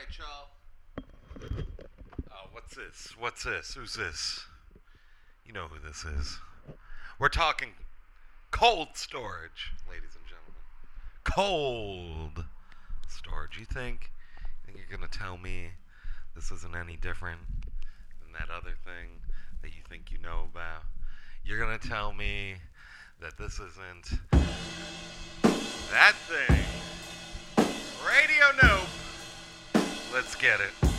right, y'all. Oh, what's this? What's this? Who's this? You know who this is. We're talking cold storage, ladies and gentlemen. Cold storage. You think, you think you're gonna tell me this isn't any different than that other thing that you think you know about? You're gonna tell me that this isn't that thing. Radio Nope. Let's get it.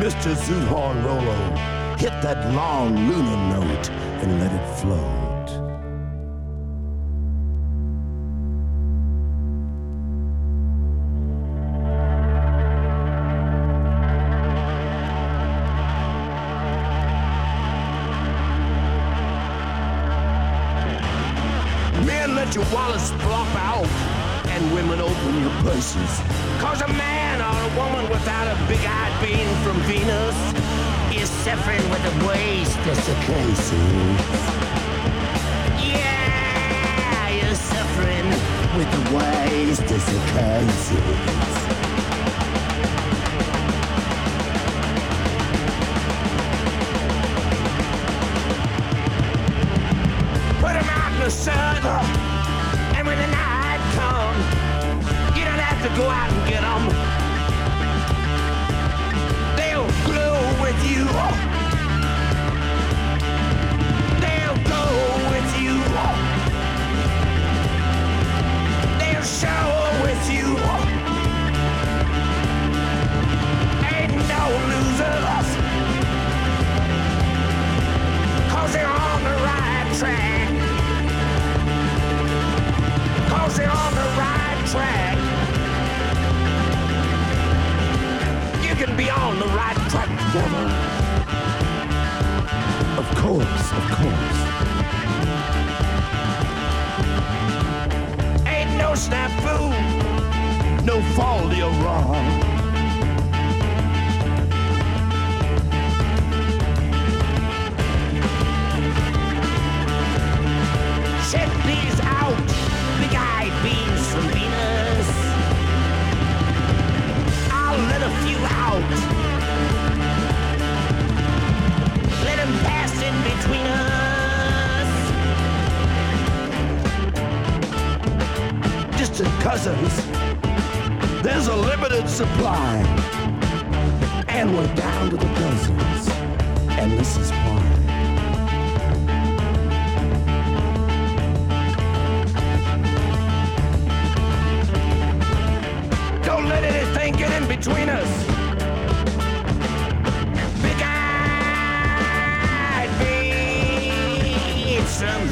Mr. Zoot Horn Rollo, hit that long lunar note and let it float. Men, let your wallets flop out, and women open your purses. É isso. Cousins, there's a limited supply. And we're down to the dozens. And this is why. Don't let anything get in between us. Big eyed beans from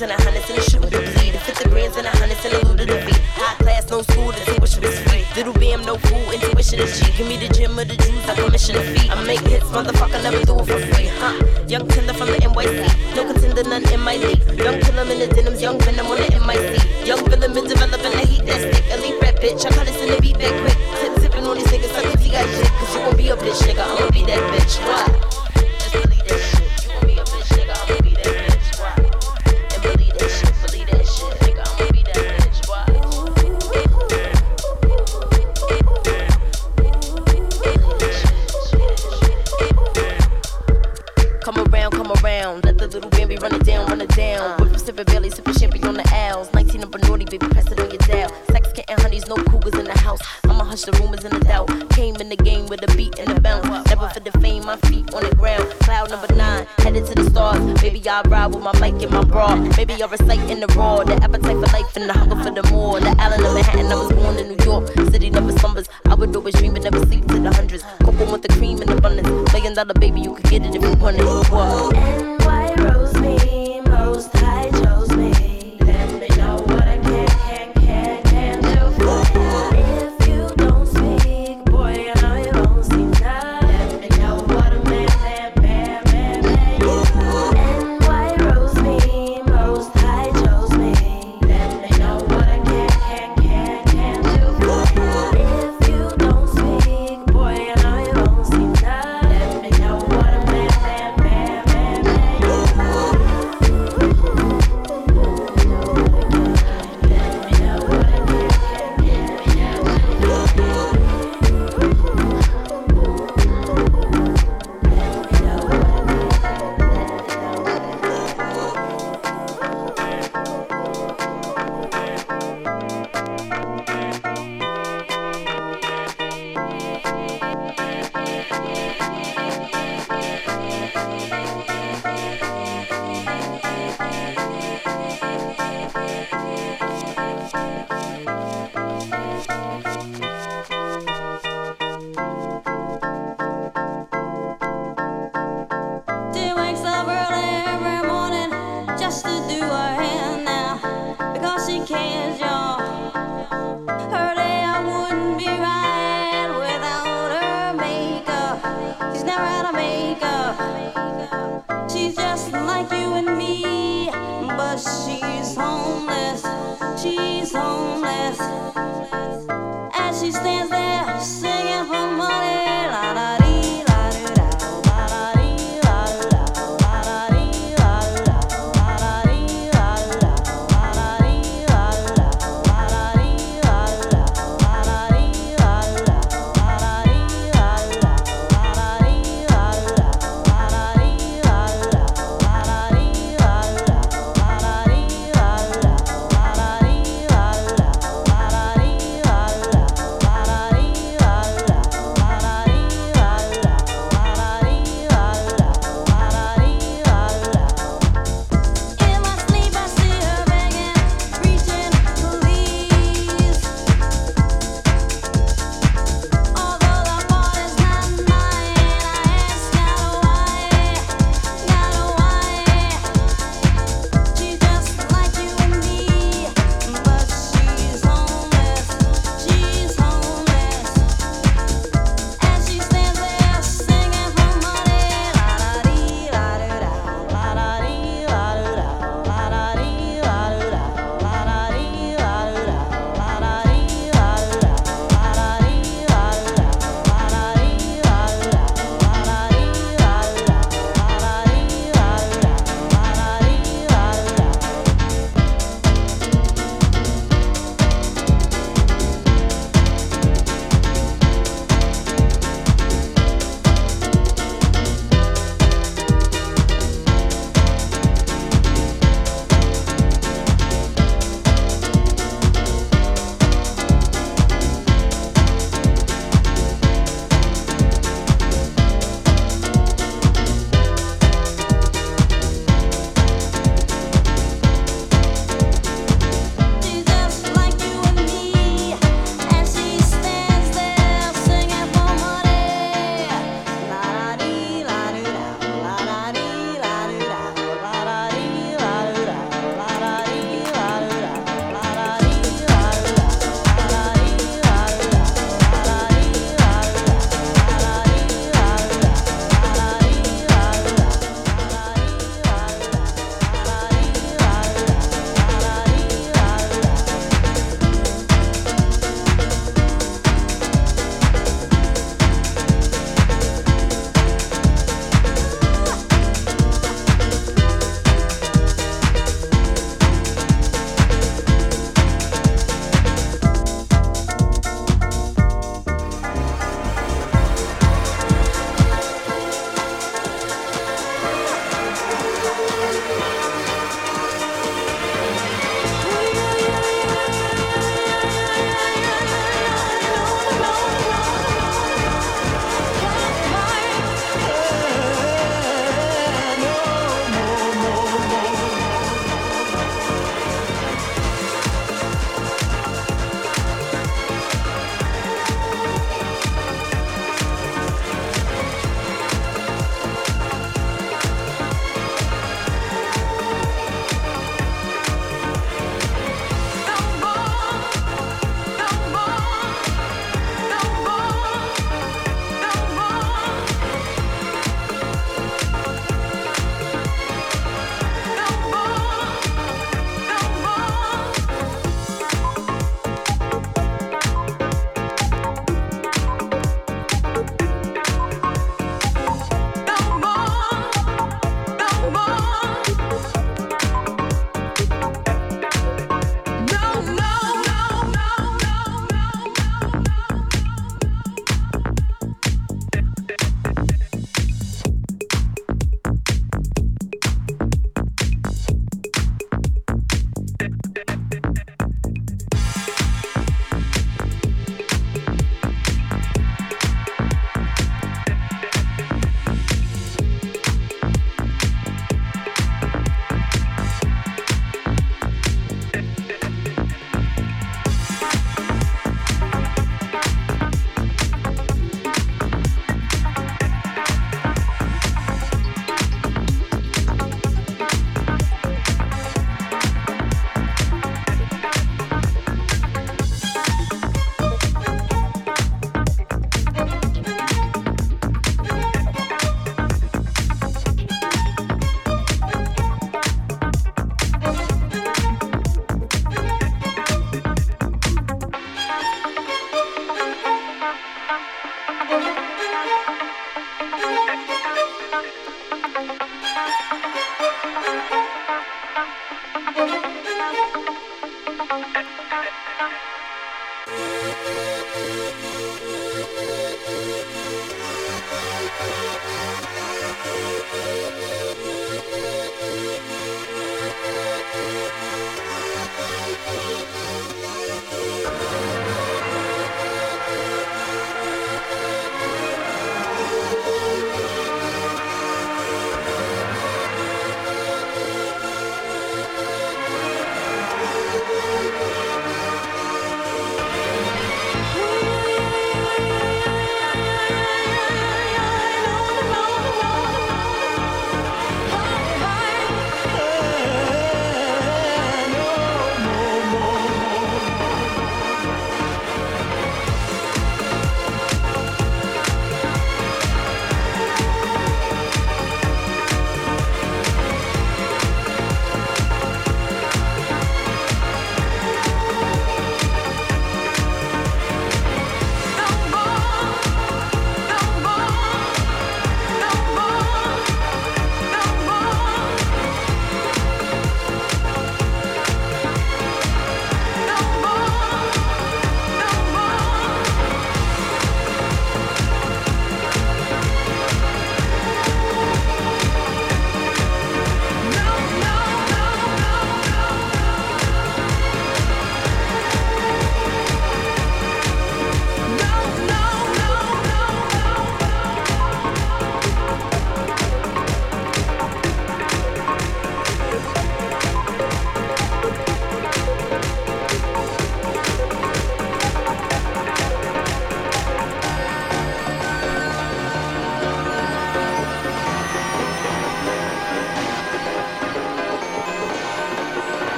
tens and a hundred, and a shoe to bleed. Fifty grams and a hundred, and a loot to the beat. High class, no school, the tuition was free. Little bam, no fool, intuition is G. Give me the gym of the Jews, I commission a fee. I make hits, motherfucker, never do it for free, huh? Young tender from the NYC, no contender, none in my league. Young killer in the denims, young venom on the MIC. Young villain been developing the heat that's thick. Elite rap bitch, I call this in the beat that quick. Tip tipping on these niggas, suckers, he got shit. Cause you won't be a bitch, nigga, I'ma be that bitch. what? the raw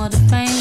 all the fame.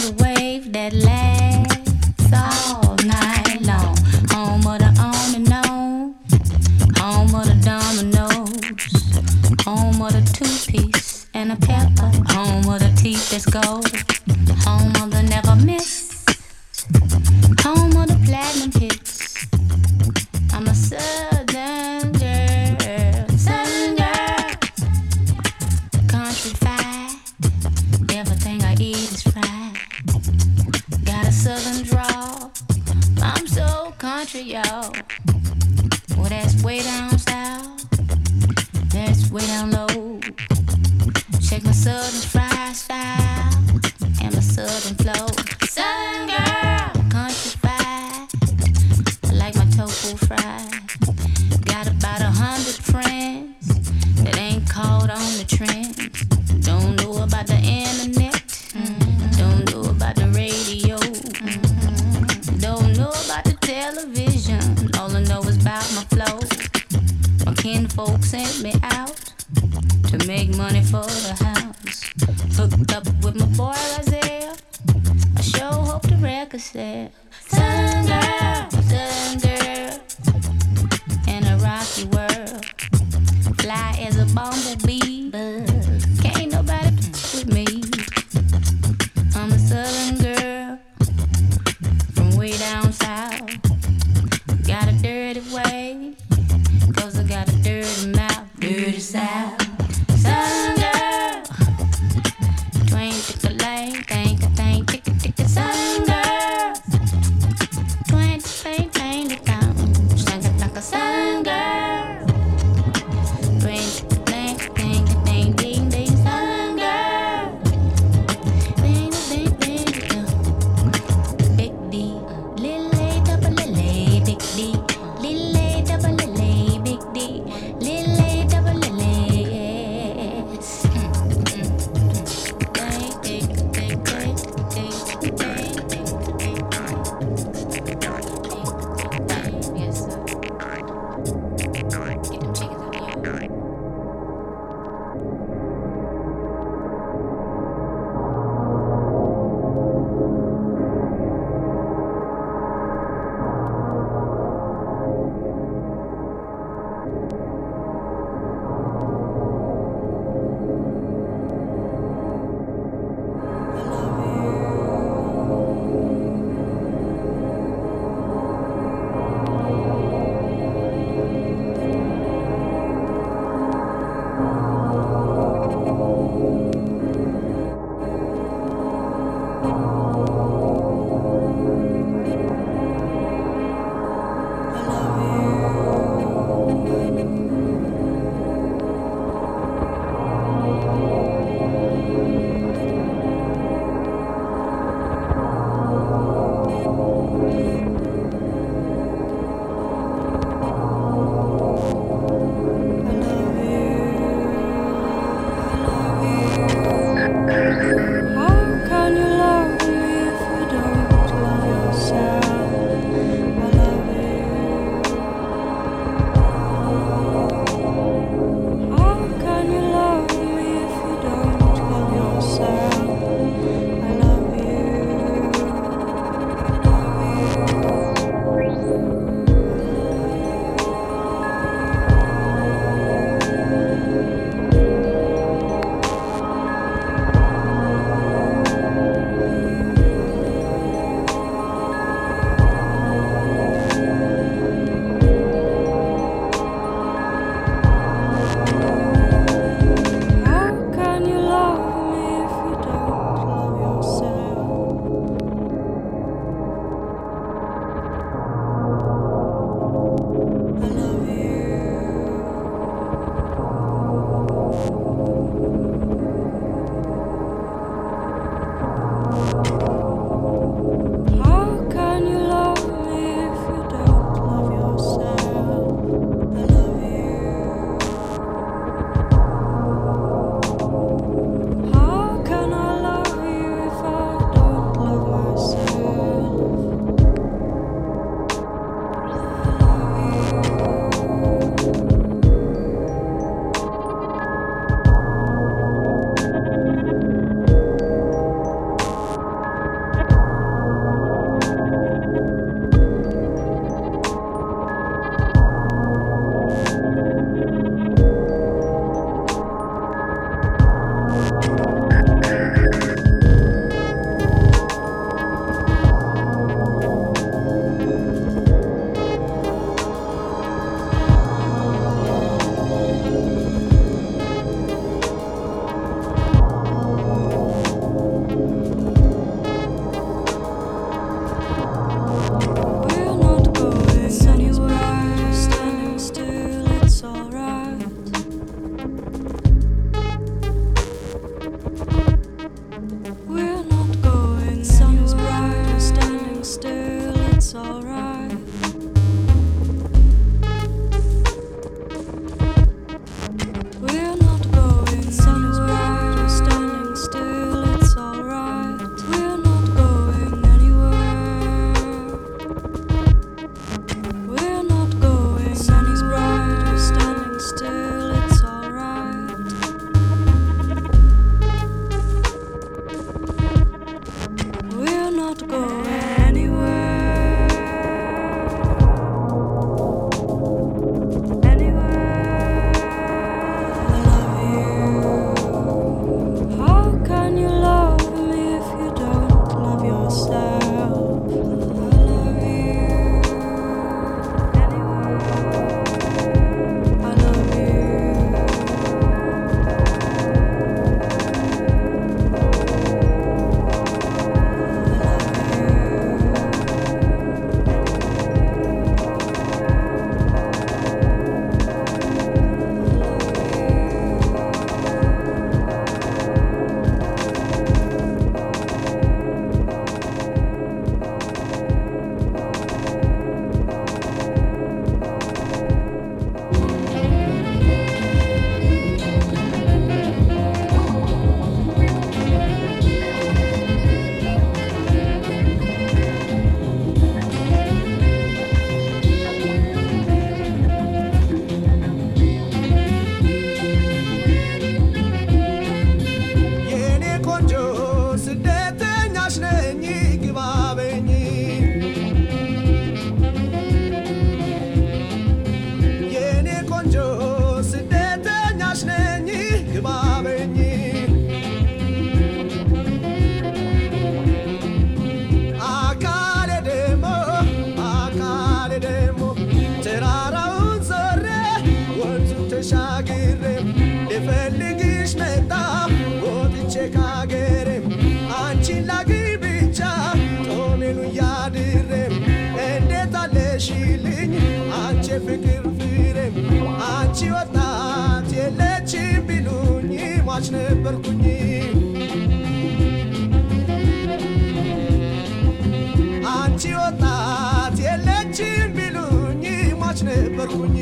but when you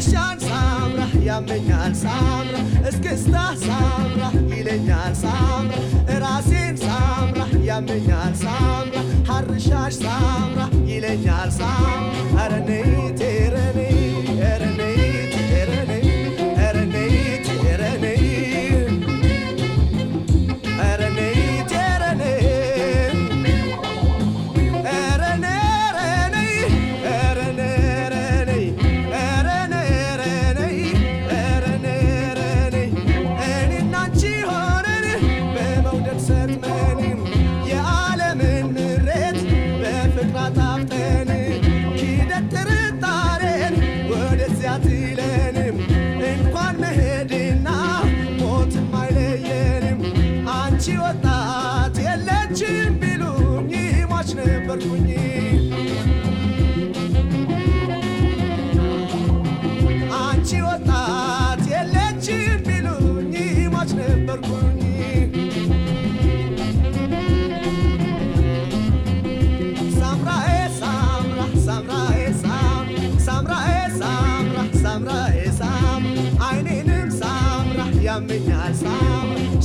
እርሻን ሳምራ ያመኛል ሳምራ እስክስታ ሳምራ ይለኛል ሳምራ ራሴን ሳምራ ያመኛል ሳምራ ሀርሻሽ ሳምራ ይለኛል ሳምራ አረኔ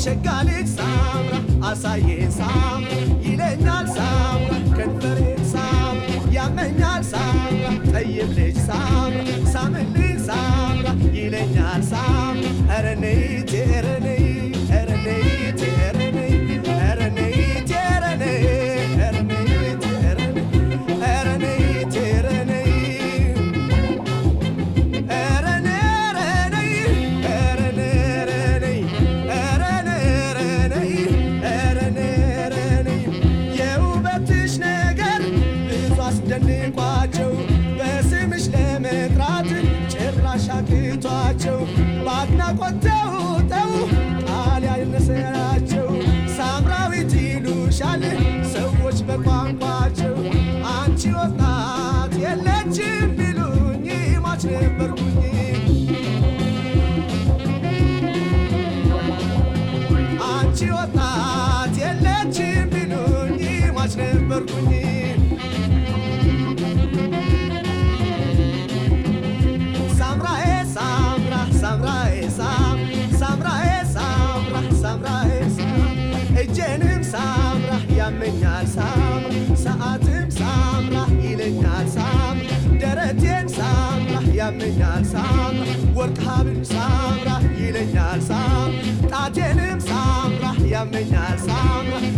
የሸጋ ልጅ ሳምራ አሳየን ሳምራ ይለናል ሳምራ ከንፈሬን ሳምራ ያመኛል ሳምራ ጠይብ ልጅ ሳምራ ሳምል vergogni Sambra e sambra, sambra e sambra Sambra e sambra, sambra e sambra E genim sambra, yamenyal sambra Saatim sambra, ilenyal sambra Deretien sambra, yamenyal sambra Workhabim sambra, ilenyal sambra Tatienim sambra, yamenyal sambra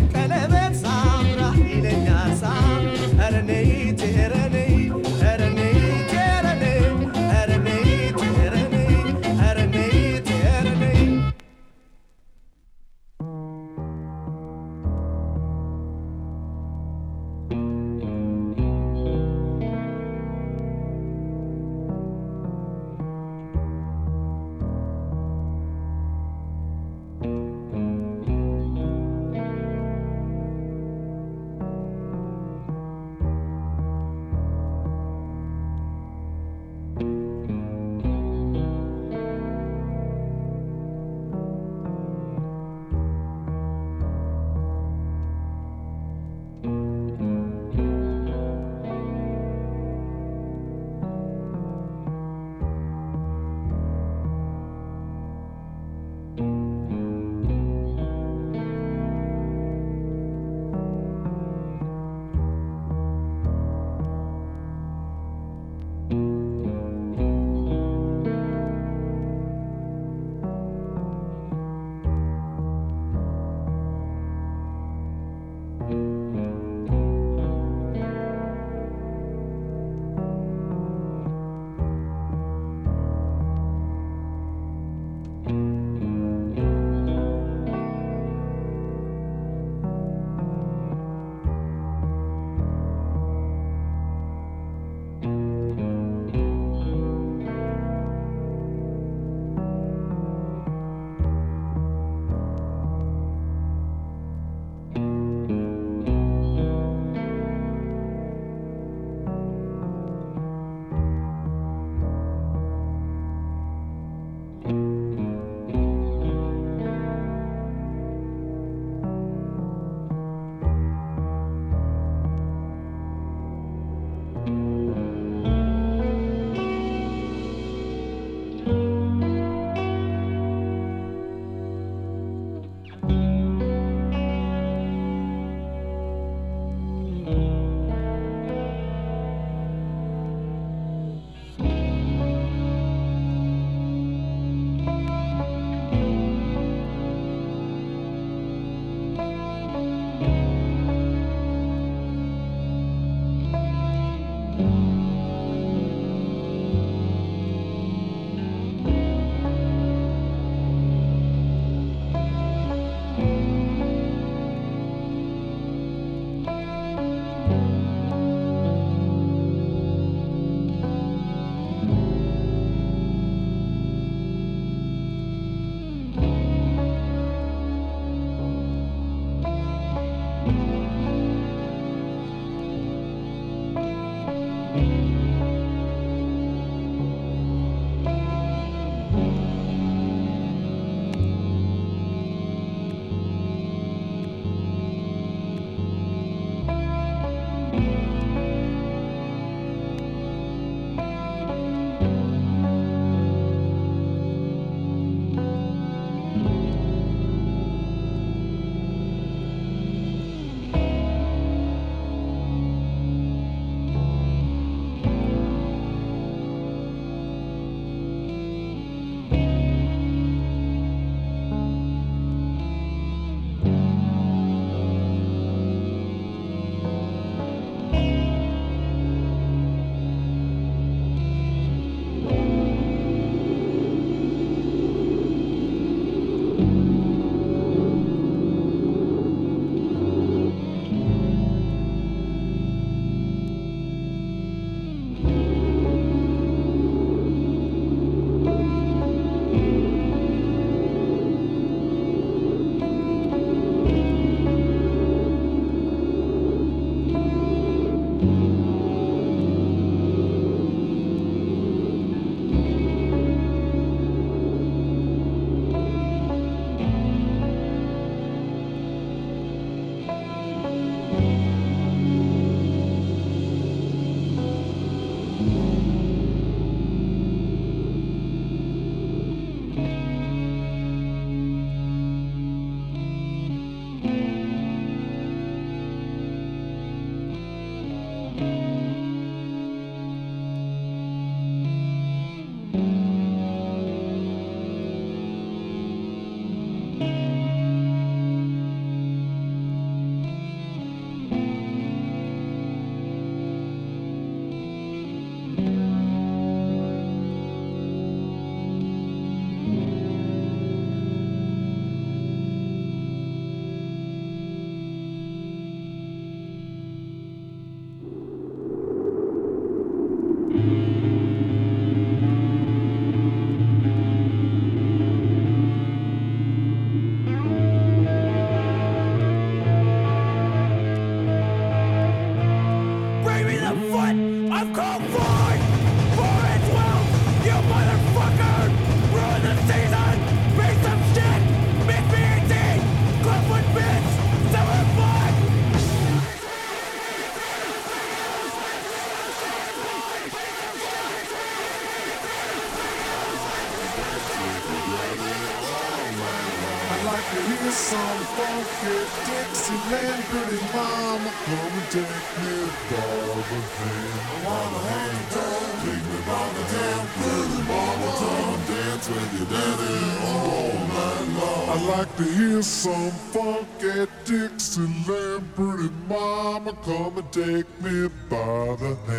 some funk at Dixieland. Pretty mama, come and take me by the hand.